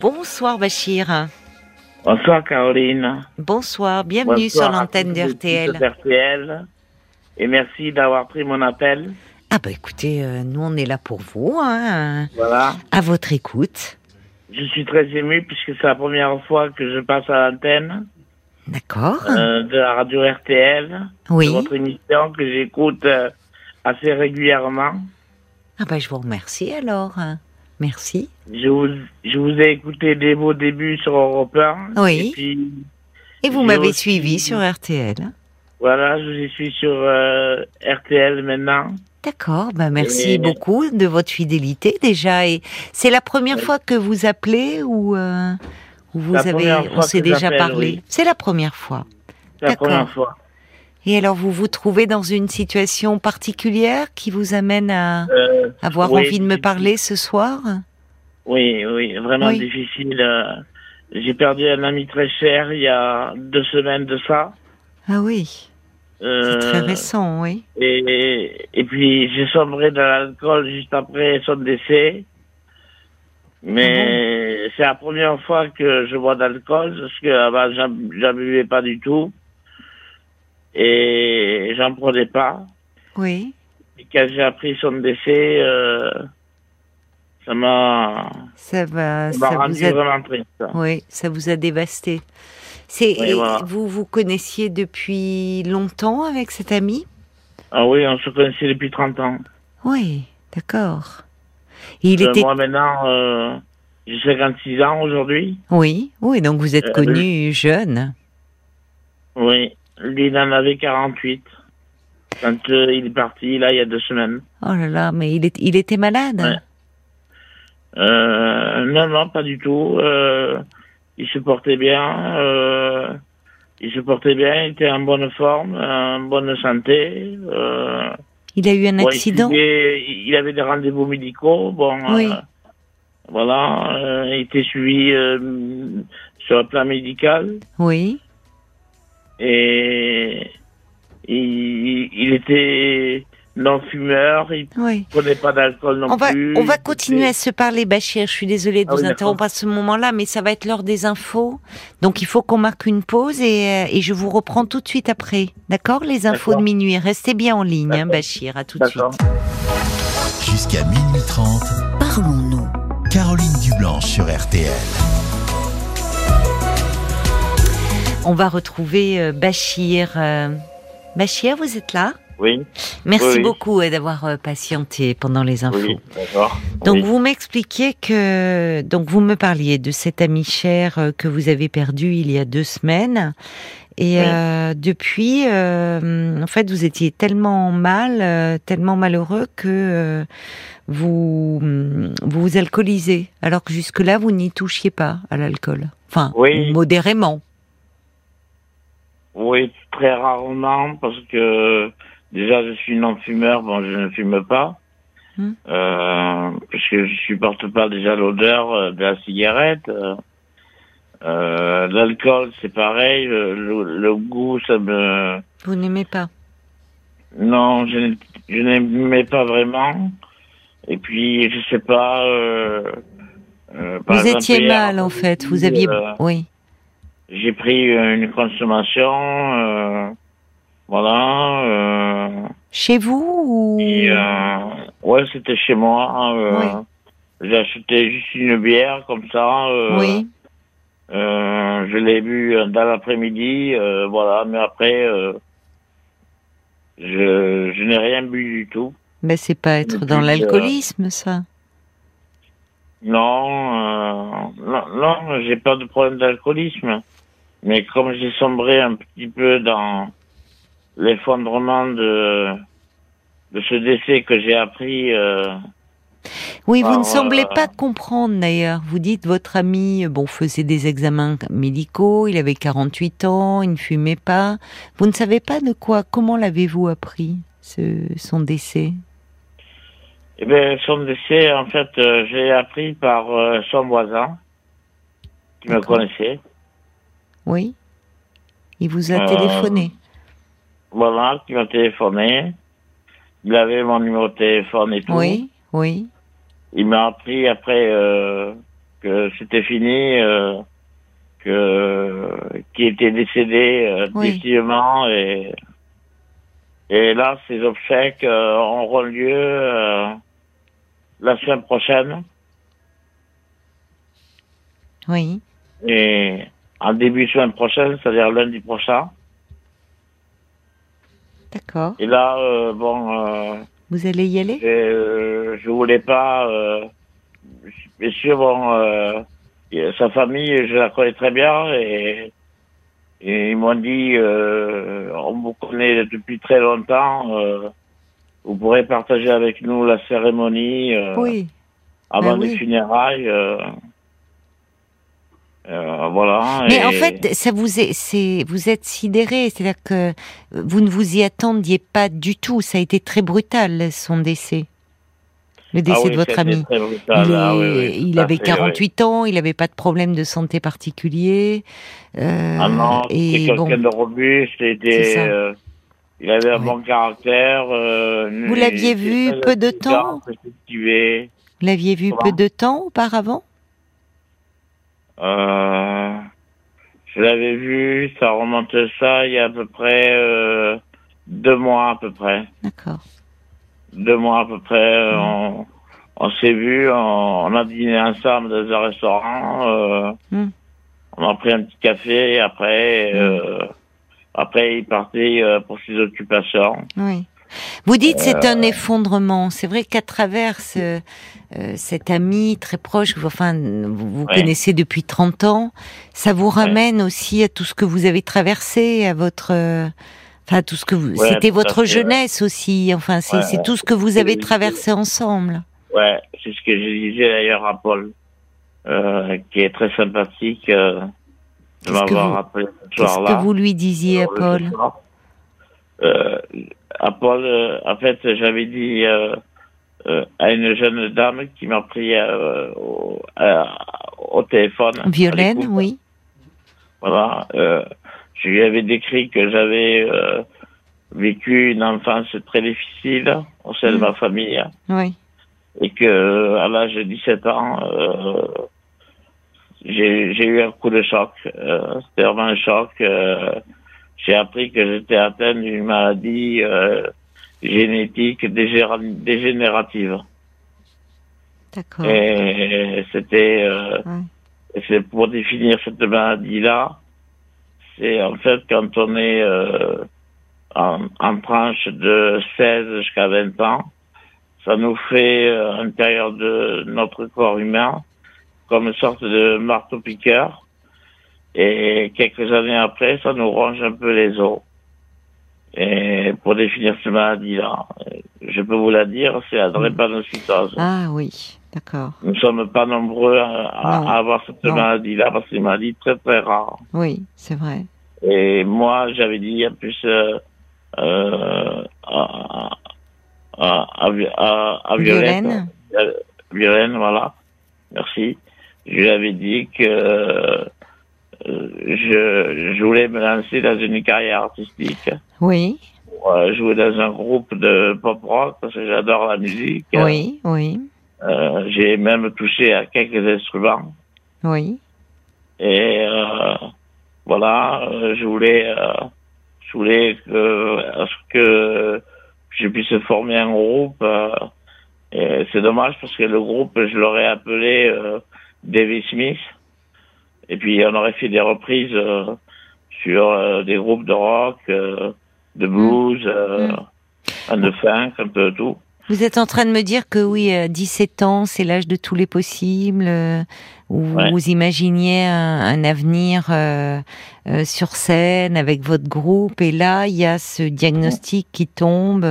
Bonsoir Bachir. Bonsoir Caroline. Bonsoir, bienvenue Bonsoir sur l'antenne d'RTL. équipes RTL. Et merci d'avoir pris mon appel. Ah bah écoutez, euh, nous on est là pour vous, hein, Voilà. à votre écoute. Je suis très ému puisque c'est la première fois que je passe à l'antenne D'accord euh, de la radio RTL, Oui. de votre émission que j'écoute euh, assez régulièrement. Ah bah je vous remercie alors. Merci. Je vous, je vous ai écouté dès vos débuts sur Europe 1. Oui. Et puis, Et vous m'avez aussi- suivi sur RTL. voilà, je suis sur euh, RTL maintenant. D'accord, bah merci Et- beaucoup de votre fidélité déjà. Et c'est la première Oui. fois que vous appelez ou, euh, ou vous La avez, on s'est déjà parlé? oui. C'est la première fois. La première fois. Et alors vous vous trouvez dans une situation particulière qui vous amène à Euh, avoir Oui, envie de me parler ce soir Oui, oui, vraiment Oui. difficile. euh, J'ai perdu un ami très cher il y a deux semaines de ça. Ah oui, c'est Euh, très récent, oui. Et, et puis j'ai sombré dans l'alcool juste après son décès. Mais Ah c'est la première fois que je bois d'alcool parce que avant j'en j'en buvais pas du tout et j'en prenais pas. Oui, Et quand j'ai appris son décès, euh, ça m'a ça va, ça m'a ça rendu vous a, vraiment triste. oui, ça vous a dévasté. C'est Oui, voilà. vous vous connaissiez depuis longtemps avec cet ami? Ah oui, on se connaissait depuis 30 ans. Oui, d'accord. Il Euh, était Moi maintenant, euh, j'ai 56 ans aujourd'hui. oui, oui, donc vous êtes Euh, connu jeune. Oui, il en avait 48. Quand euh, il est parti, là, il y a deux semaines. Oh là là, mais il est, il était malade. Ouais. Euh, non, non, pas du tout. Euh, il se portait bien. Euh, il se portait bien, il était en bonne forme, en bonne santé. Euh, Il a eu un il accident. suivait- il, avait des rendez-vous médicaux. Bon, Oui. voilà, il était suivi euh, sur le plan médical. Oui. Et il, il était non fumeur, il Oui. prenait pas d'alcool non On va, plus. on va continuer à se parler, Bachir. Je suis désolée de Ah vous oui, interrompre à ce moment-là, mais ça va être l'heure des infos. Donc il faut qu'on marque une pause et, euh, et je vous reprends tout de suite après. D'accord Les infos de minuit? Restez bien en ligne, hein. Bachir. À tout de suite. Jusqu'à minuit 30, Parlons-nous. Caroline Dublanche sur RTL. On va retrouver euh, Bachir. Euh, Bachir, vous êtes là? Oui, Merci Oui, oui. beaucoup euh, d'avoir patienté pendant les infos. oui, d'accord. Donc Oui. vous m'expliquiez que donc vous me parliez de cet ami cher que vous avez perdu il y a deux semaines et euh, depuis euh, en fait vous étiez tellement mal euh, tellement malheureux que euh, vous vous vous alcoolisez alors que jusque là vous n'y touchiez pas à l'alcool enfin modérément Oui, très rarement, parce que déjà je suis non-fumeur, bon, je ne fume pas. Hmm. Euh, parce que je supporte pas déjà l'odeur euh, de la cigarette. Euh, euh, L'alcool, c'est pareil. Le, goût, ça me... vous n'aimez pas? Non, je, je n'aimais pas vraiment. Et puis, je sais pas. Euh, euh, par vous exemple, étiez hier, mal en fait vous aviez oui J'ai pris une consommation. euh, voilà. Euh, chez vous ou et, euh, ouais, c'était chez moi. euh, Oui. J'ai acheté juste une bière comme ça. euh, oui euh, je l'ai bu dans l'après-midi. euh, voilà, mais après, euh, je, je n'ai rien bu du tout. ben c'est pas être Depuis, dans l'alcoolisme ça Non, euh, non, non, j'ai pas de problème d'alcoolisme. Mais comme j'ai sombré un petit peu dans l'effondrement de, de ce décès que j'ai appris, euh, Oui, vous ne semblez euh, pas comprendre d'ailleurs. Vous dites votre ami, bon, faisait des examens médicaux, il avait 48 ans, il ne fumait pas. Vous ne savez pas de quoi, comment l'avez-vous appris, ce, son décès? Eh ben, son décès, en fait, euh, j'ai appris par euh, son voisin qui me connaissait. Oui Il vous a Euh, téléphoné Voilà, qui m'a téléphoné. Il avait mon numéro de téléphone et tout. Oui, oui. Il m'a appris après euh, que c'était fini, euh, que qui était décédé Oui. définitivement et et là ces obsèques auront lieu la semaine prochaine Oui. et en début de semaine prochaine, c'est-à-dire lundi prochain. D'accord. Et là, euh, bon, euh, Vous allez y aller? je, euh, je voulais pas. Euh, bien sûr, bon, euh, sa famille, je la connais très bien et, et ils m'ont dit, euh, on vous connaît depuis très longtemps. euh, vous pourrez partager avec nous la cérémonie euh, Oui. avant Ben les oui. funérailles. Euh, voilà. Mais et- en fait, ça vous est, c'est, vous êtes sidéré, c'est-à-dire que vous ne vous y attendiez pas du tout. Ça a été très brutal son décès, le décès Ah oui, de votre ami. brutal, il ah oui, oui, avait fait, 48 ans, il n'avait pas de problème de santé particulier. euh, Ah non, et c'était bon, quelqu'un de robuste, euh, il avait un bon caractère. Vous l'aviez vu peu de temps vous l'aviez vu peu de temps auparavant Euh, je l'avais vu, ça remonte ça il y a à peu près euh, deux mois à peu près. D'accord. Deux mois à peu près, euh, Mm. on, on s'est vu, on, on a dîné ensemble dans un restaurant. euh, Mm. On a pris un petit café et après, euh, après il partait euh, pour ses occupations. Oui. Vous dites c'est Euh. un effondrement. C'est vrai qu'à travers ce, euh, cet ami très proche, vous- enfin vous, vous Ouais. connaissez depuis 30 ans, ça vous ramène aussi à tout ce que vous avez traversé, à votre, euh, enfin tout ce que vous, Ouais, c'était votre jeunesse aussi. Enfin c'est c'est tout ce que vous avez traversé ensemble. Ouais, c'est ce que je disais d'ailleurs à Paul, euh, qui est très sympathique Qu'est-ce que vous- que lui disiez à Paul? Euh, À Paul, euh, en fait, j'avais dit euh, euh, à une jeune dame qui m'a pris au, au téléphone. Violaine, oui. Voilà. Je lui avais décrit que j'avais vécu une enfance très difficile au sein de Mm. ma famille Oui. et que à l'âge de 17 ans, euh, j'ai j'ai eu un coup de choc. Euh, C'était vraiment un choc. euh, j'ai appris que j'étais atteint d'une maladie euh, génétique dégénérative. D'accord. Et c'était euh, Ouais. c'est pour définir cette maladie-là, c'est en fait quand on est euh, en, en tranche de 16 jusqu'à 20 ans, ça nous fait euh, à l'intérieur de notre corps humain comme une sorte de marteau-piqueur. Et quelques années après, ça nous ronge un peu les os. Et pour définir cette maladie-là, je peux vous la dire, c'est la drépanocytose. Ah oui, d'accord. Nous ne sommes pas nombreux à, avoir cette maladie-là parce que c'est une maladie très très rare. Oui, c'est vrai. Et moi, j'avais dit en plus euh, euh, à, à, à, Vi- à, à Violette, Violaine euh, Violaine, voilà, merci. Je lui avais dit que euh, je, je voulais me lancer dans une carrière artistique. Oui, pour, euh, jouer dans un groupe de pop rock parce que j'adore la musique. oui, oui, Euh, J'ai même touché à quelques instruments. oui. Et euh, voilà, je voulais, je voulais que, que je puisse former un groupe. et c'est dommage parce que le groupe, je l'aurais appelé David Smith. Et puis on aurait fait des reprises euh, sur euh, des groupes de rock, euh, de blues, euh, de funk, un peu tout. Vous êtes en train de me dire que oui, à 17 ans, c'est l'âge de tous les possibles, où Ouais. vous imaginiez un, un avenir sur scène avec votre groupe, et là, il y a ce diagnostic qui tombe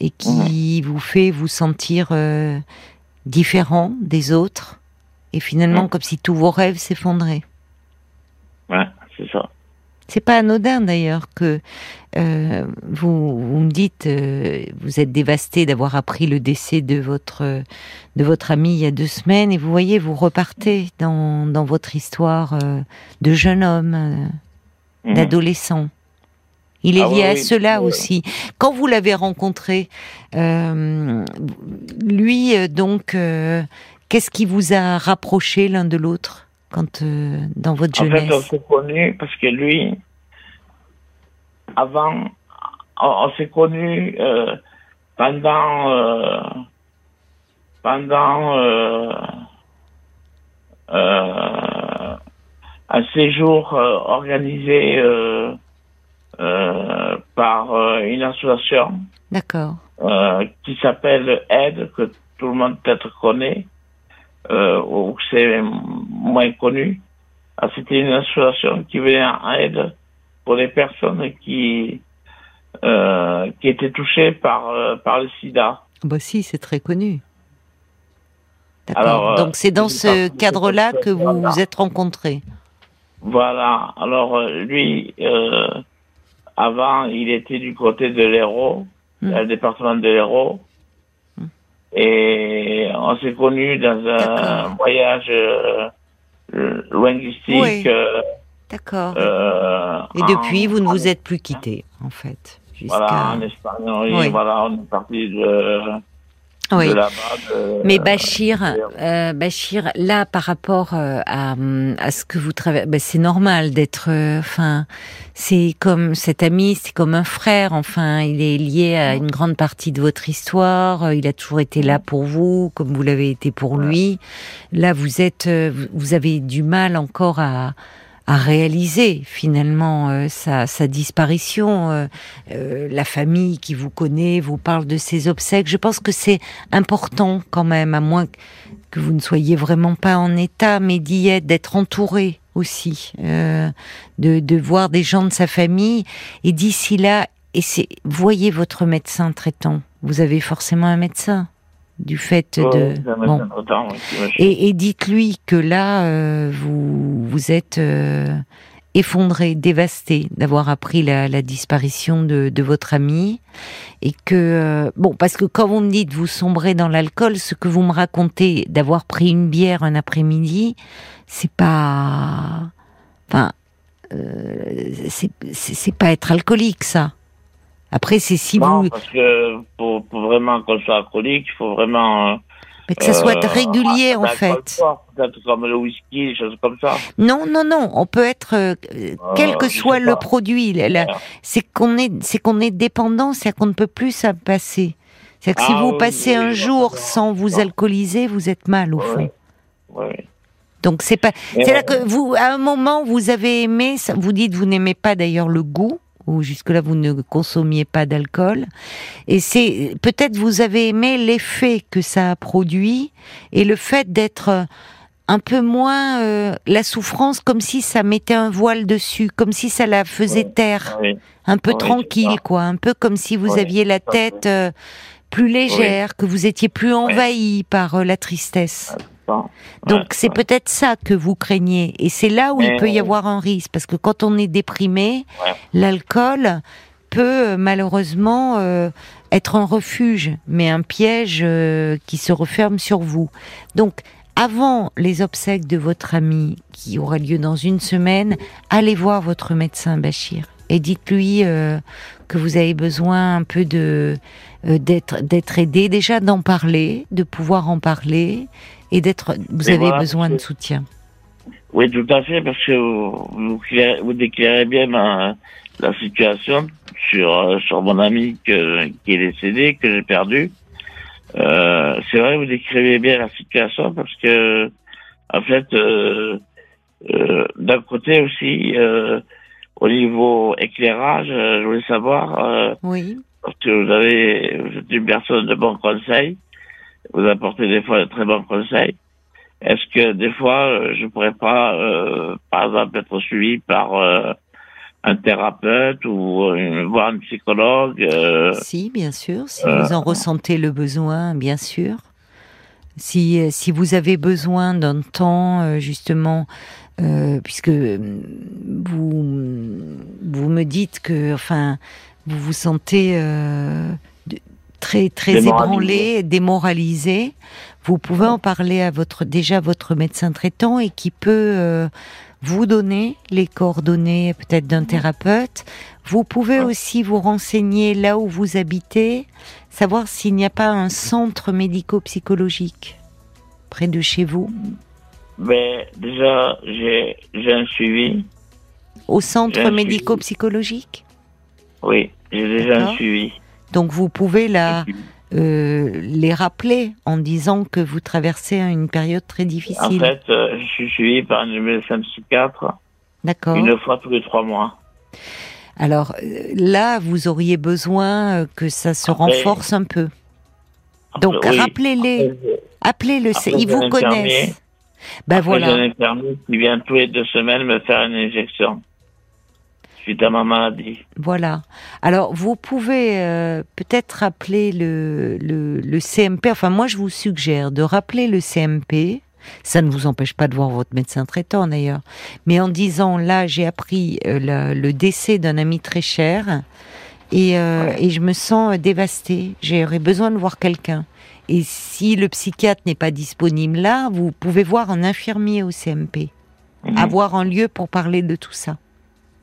et qui vous fait vous sentir différent des autres, et finalement, comme si tous vos rêves s'effondraient. Ouais, c'est ça. C'est pas anodin d'ailleurs que euh, vous, vous me dites, euh, vous êtes dévasté d'avoir appris le décès de votre de votre ami il y a deux semaines et vous voyez, vous repartez dans, dans votre histoire euh, de jeune homme, Mhm. d'adolescent. Il est Ah lié oui, à oui, cela oui. aussi. Quand vous l'avez rencontré, lui donc, Qu'est-ce qui vous a rapproché l'un de l'autre quand euh, dans votre En jeunesse fait, on s'est connus parce que lui, avant, on, on s'est connus euh, pendant euh, pendant euh, un séjour organisé par une association D'accord. qui s'appelle Aide, que tout le monde peut-être connaît, euh, ou c'est moins connu. Ah, C'était une association qui venait en aide pour les personnes qui euh, qui étaient touchées par euh, par le SIDA. Bah si, c'est très connu. Alors, D'accord. euh, Donc c'est dans ce cadre-là que vous vous êtes rencontrés. Voilà. Alors lui, euh, avant, il était du côté de l'Hérault, Hmm. le département de l'Hérault. Et on s'est connus dans un voyage euh, linguistique. Oui. euh, D'accord. euh, Et en- depuis, vous ne vous êtes plus quittés, en fait. Voilà, en Espagne, Oui. voilà, on est parti de, Oui. de de- Mais Bachir, euh, euh, Bachir, là, par rapport euh, à, à ce que vous travaillez, ben, c'est normal d'être, euh, enfin, c'est comme cet ami, c'est comme un frère. Enfin, il est lié à une grande partie de votre histoire. euh, Il a toujours été là pour vous, comme vous l'avez été pour lui. Là, vous êtes, euh, vous avez du mal encore à à réaliser finalement euh, sa, sa disparition. Euh, euh, la famille qui vous connaît vous parle de ses obsèques. Je pense que c'est important quand même, à moins que vous ne soyez vraiment pas en état, mais d'y être, d'être entouré aussi, euh, de, de voir des gens de sa famille. Et d'ici là, et voyez votre médecin traitant. Vous avez forcément un médecin du fait ouais, de. Bon. temps, Et, et dites-lui que là, euh, vous, vous êtes euh, effondré, dévasté d'avoir appris la, la disparition de, de votre ami. Et que, euh, bon, parce que quand vous me dites vous sombrez dans l'alcool, ce que vous me racontez d'avoir pris une bière un après-midi, c'est pas. Enfin, c'est pas être alcoolique, ça. Après, c'est si non, vous. parce que pour, pour vraiment qu'on soit alcoolique, il faut vraiment... euh, Mais que ça soit euh, régulier, en un alcool fait. Peut-être comme le whisky, des choses comme ça. Non, non, non. On peut être, euh, quel que soit le pas. produit, Ouais. c'est qu'on est, c'est qu'on est dépendant, c'est qu'on ne peut plus s'en passer. C'est que si Ah vous oui, passez oui, un oui, jour sans vous alcooliser, vous êtes mal au fond. Ouais. Donc c'est pas, c'est là euh, que vous, à un moment, vous avez aimé, vous dites vous n'aimez pas d'ailleurs le goût, ou jusque-là vous ne consommiez pas d'alcool, et c'est peut-être vous avez aimé l'effet que ça a produit et le fait d'être un peu moins euh, la souffrance, comme si ça mettait un voile dessus, comme si ça la faisait taire, oui. un peu Oui, tranquille, quoi, un peu comme si vous Oui, aviez la tête euh, plus légère, que vous étiez plus envahi par euh, la tristesse. Bon. Donc Ouais, c'est ouais. peut-être ça que vous craignez. Et c'est là où il peut y avoir un risque. Parce que quand on est déprimé, Ouais. l'alcool peut euh, malheureusement euh, être un refuge, mais un piège euh, qui se referme sur vous. Donc avant les obsèques de votre ami, qui aura lieu dans une semaine, allez voir votre médecin Bachir et dites-lui euh, que vous avez besoin un peu de d'être d'être aidé, déjà d'en parler, de pouvoir en parler et d'être. Vous Et avez voilà, besoin de soutien. Oui, tout à fait, parce que vous, vous, déclarez bien ma- la situation sur, euh, sur mon ami que, qui est décédé, que j'ai perdu. Euh, c'est vrai, vous décrivez bien la situation parce que, en fait, euh, euh, d'un côté aussi, euh, au niveau éclairage, euh, je voulais savoir, euh, Oui. parce que vous avez, vous êtes une personne de bon conseil, vous apportez des fois de très bons conseils. Est-ce que des fois, euh, je pourrais pas, euh, par exemple, être suivi par euh, un thérapeute ou euh, voir un psychologue euh, Si, bien sûr. Si vous en ressentez le besoin, bien sûr. Si, si vous avez besoin d'un temps, justement, puisque euh, vous, vous me dites que, enfin, vous vous sentez très, très ébranlé, démoralisé, vous pouvez en parler à votre, déjà votre médecin traitant et qui peut euh, vous donner les coordonnées peut-être d'un thérapeute. Vous pouvez aussi vous renseigner là où vous habitez, savoir s'il n'y a pas un centre médico-psychologique près de chez vous. Ben, déjà, j'ai j'ai un suivi. Au centre médico-psychologique? Oui, j'ai déjà un suivi. Donc vous pouvez la, euh, les rappeler en disant que vous traversez une période très En difficile. fait, euh, je suis suivi par un médecin psychiatre D'accord. une fois tous les trois mois. Alors euh, là, vous auriez besoin que ça se Après- renforce un peu. Donc oui. rappelez-les, appelez-le, ils vous connaissent. Ben après, J'ai un voilà, infirmier qui vient tous les deux semaines me faire une injection suite à ma maladie. voilà. Alors vous pouvez euh, peut-être rappeler le, le, le CMP. Enfin moi, je vous suggère de rappeler le CMP. Ça ne vous empêche pas de voir votre médecin traitant d'ailleurs. Mais en disant là, j'ai appris euh, la- le décès d'un ami très cher et, euh, et je me sens dévastée. J'aurais besoin de voir quelqu'un. Et si le psychiatre n'est pas disponible là, vous pouvez voir un infirmier au CMP. Mhm. Avoir un lieu pour parler de tout ça.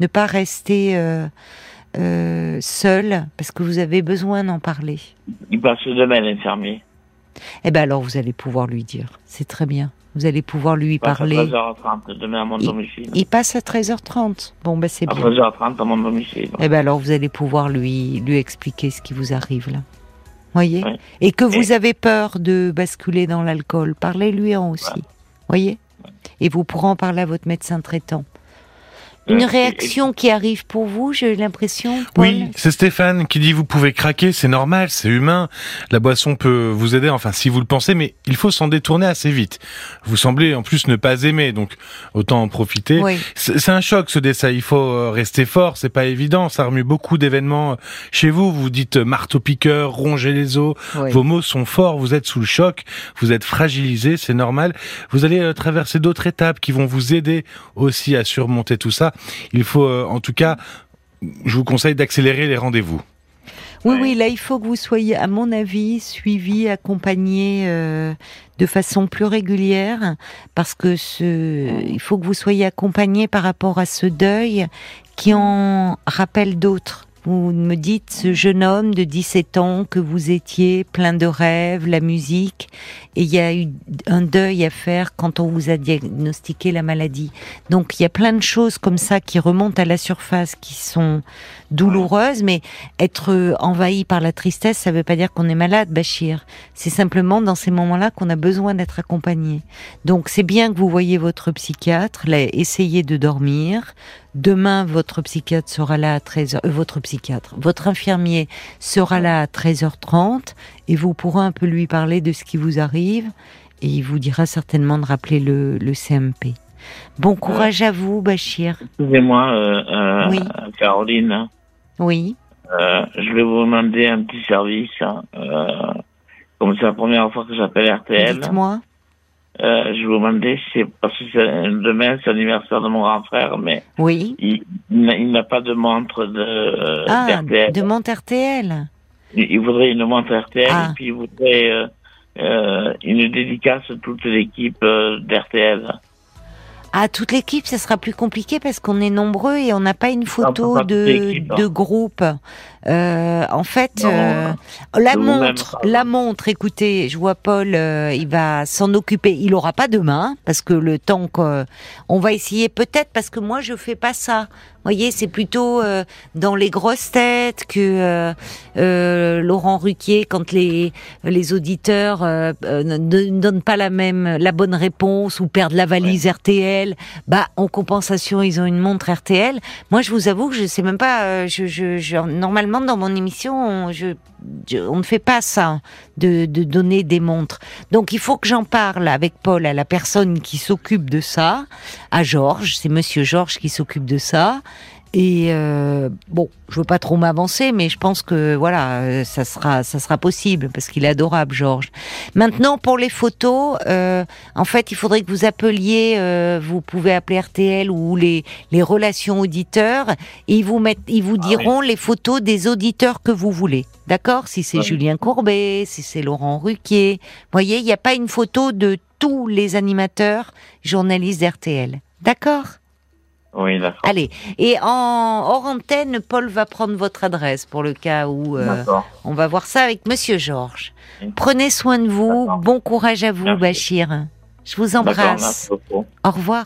Ne pas rester euh, euh, seul parce que vous avez besoin d'en parler. Il passe demain, l'infirmier. Eh ben alors vous allez pouvoir lui dire. C'est très bien. Vous allez pouvoir lui Il passe parler. à 13h30 demain à mon domicile. Il passe à 13h30. Bon ben c'est À bien. 13h30 à mon domicile. Eh ben alors vous allez pouvoir lui lui expliquer ce qui vous arrive là. Voyez. Et que vous Et- avez peur de basculer dans l'alcool, parlez-lui en aussi. Voyez Et vous pourrez en parler à votre médecin traitant. Une Euh, réaction qui arrive pour vous, j'ai l'impression, Oui, c'est Stéphane qui dit vous pouvez craquer, c'est normal, c'est humain. La boisson peut vous aider, enfin si vous le pensez, mais il faut s'en détourner assez vite. Vous semblez en plus ne pas aimer, donc autant en profiter. Oui. C'est un choc ce décès, il faut euh, rester fort, c'est pas évident, ça remue beaucoup d'événements euh, chez vous. Vous dites euh, marteau-piqueur, ronger les os, Oui. vos mots sont forts, vous êtes sous le choc, vous êtes fragilisé, c'est normal. Vous allez traverser d'autres étapes qui vont vous aider aussi à surmonter tout ça. Il faut euh, en tout cas, je vous conseille d'accélérer les rendez-vous. Oui, Ouais. oui, là, il faut que vous soyez, à mon avis, suivi, accompagné euh, de façon plus régulière, parce que ce, il faut que vous soyez accompagné par rapport à ce deuil qui en rappelle d'autres. Vous me dites, ce jeune homme de 17 ans que vous étiez, plein de rêves, la musique, et il y a eu un deuil à faire quand on vous a diagnostiqué la maladie. Donc il y a plein de choses comme ça qui remontent à la surface, qui sont douloureuses, mais être envahi par la tristesse, ça ne veut pas dire qu'on est malade, Bachir. C'est simplement dans ces moments-là qu'on a besoin d'être accompagné. Donc c'est bien que vous voyez votre psychiatre, là, essayez de dormir. Demain, votre psychiatre sera là à 13h, euh, votre psychiatre, votre infirmier sera là à 13h30 et vous pourrez un peu lui parler de ce qui vous arrive et il vous dira certainement de rappeler le, le CMP. Bon courage à vous, Bachir. Excusez-moi, euh, euh, Oui. Caroline. Oui. Euh, je vais vous demander un petit service. hein. Euh, comme c'est la première fois que j'appelle RTL, Dites-moi. Euh, je vous demander, si c'est parce que demain c'est l'anniversaire de mon grand frère, mais Oui. il, il n'a- pas de montre de euh, Ah, d'RTL. de Monte RTL. Il, il voudrait une montre RTL Ah. et puis il voudrait euh, une dédicace à toute l'équipe d'RTL. Ah, toute l'équipe, ça sera plus compliqué parce qu'on est nombreux et on n'a pas une photo de, hein. de groupe. Euh, en fait, Non, euh, la montre, la montre. Écoutez, je vois Paul, euh, il va s'en occuper. Il aura pas demain parce que le temps qu'on va essayer peut-être parce que moi je fais pas ça. Vous voyez, c'est plutôt euh, dans les grosses têtes que euh, euh, Laurent Ruquier, quand les les auditeurs euh, euh, ne ne donnent pas la même la bonne réponse ou perdent la valise RTL, bah en compensation ils ont une montre RTL. Moi, je vous avoue que je sais même pas. euh, je, je, je- normalement dans mon émission, on, je, ne fait pas ça de, de donner des montres. Donc il faut que j'en parle avec Paul à la personne qui s'occupe de ça, à Georges. C'est Monsieur Georges qui s'occupe de ça. Et euh, bon, je veux pas trop m'avancer, mais je pense que voilà, ça sera, ça sera possible parce qu'il est adorable, Georges. Maintenant, pour les photos, euh, en fait, il faudrait que vous appeliez, euh, vous pouvez appeler RTL ou les, les relations auditeurs, et ils vous mettent, ils vous Ah diront les photos des auditeurs que vous voulez. D'accord? Si c'est. Julien Courbet, si c'est Laurent Ruquier. Vous voyez, il n'y a pas une photo de tous les animateurs, journalistes d'RTL. D'accord? Oui, d'accord. Allez, et en hors antenne, Paul va prendre votre adresse pour le cas où euh, on va voir ça avec Monsieur Georges. Oui. Prenez soin de vous, bon courage à vous, Merci. Bachir. Je vous embrasse. Au revoir.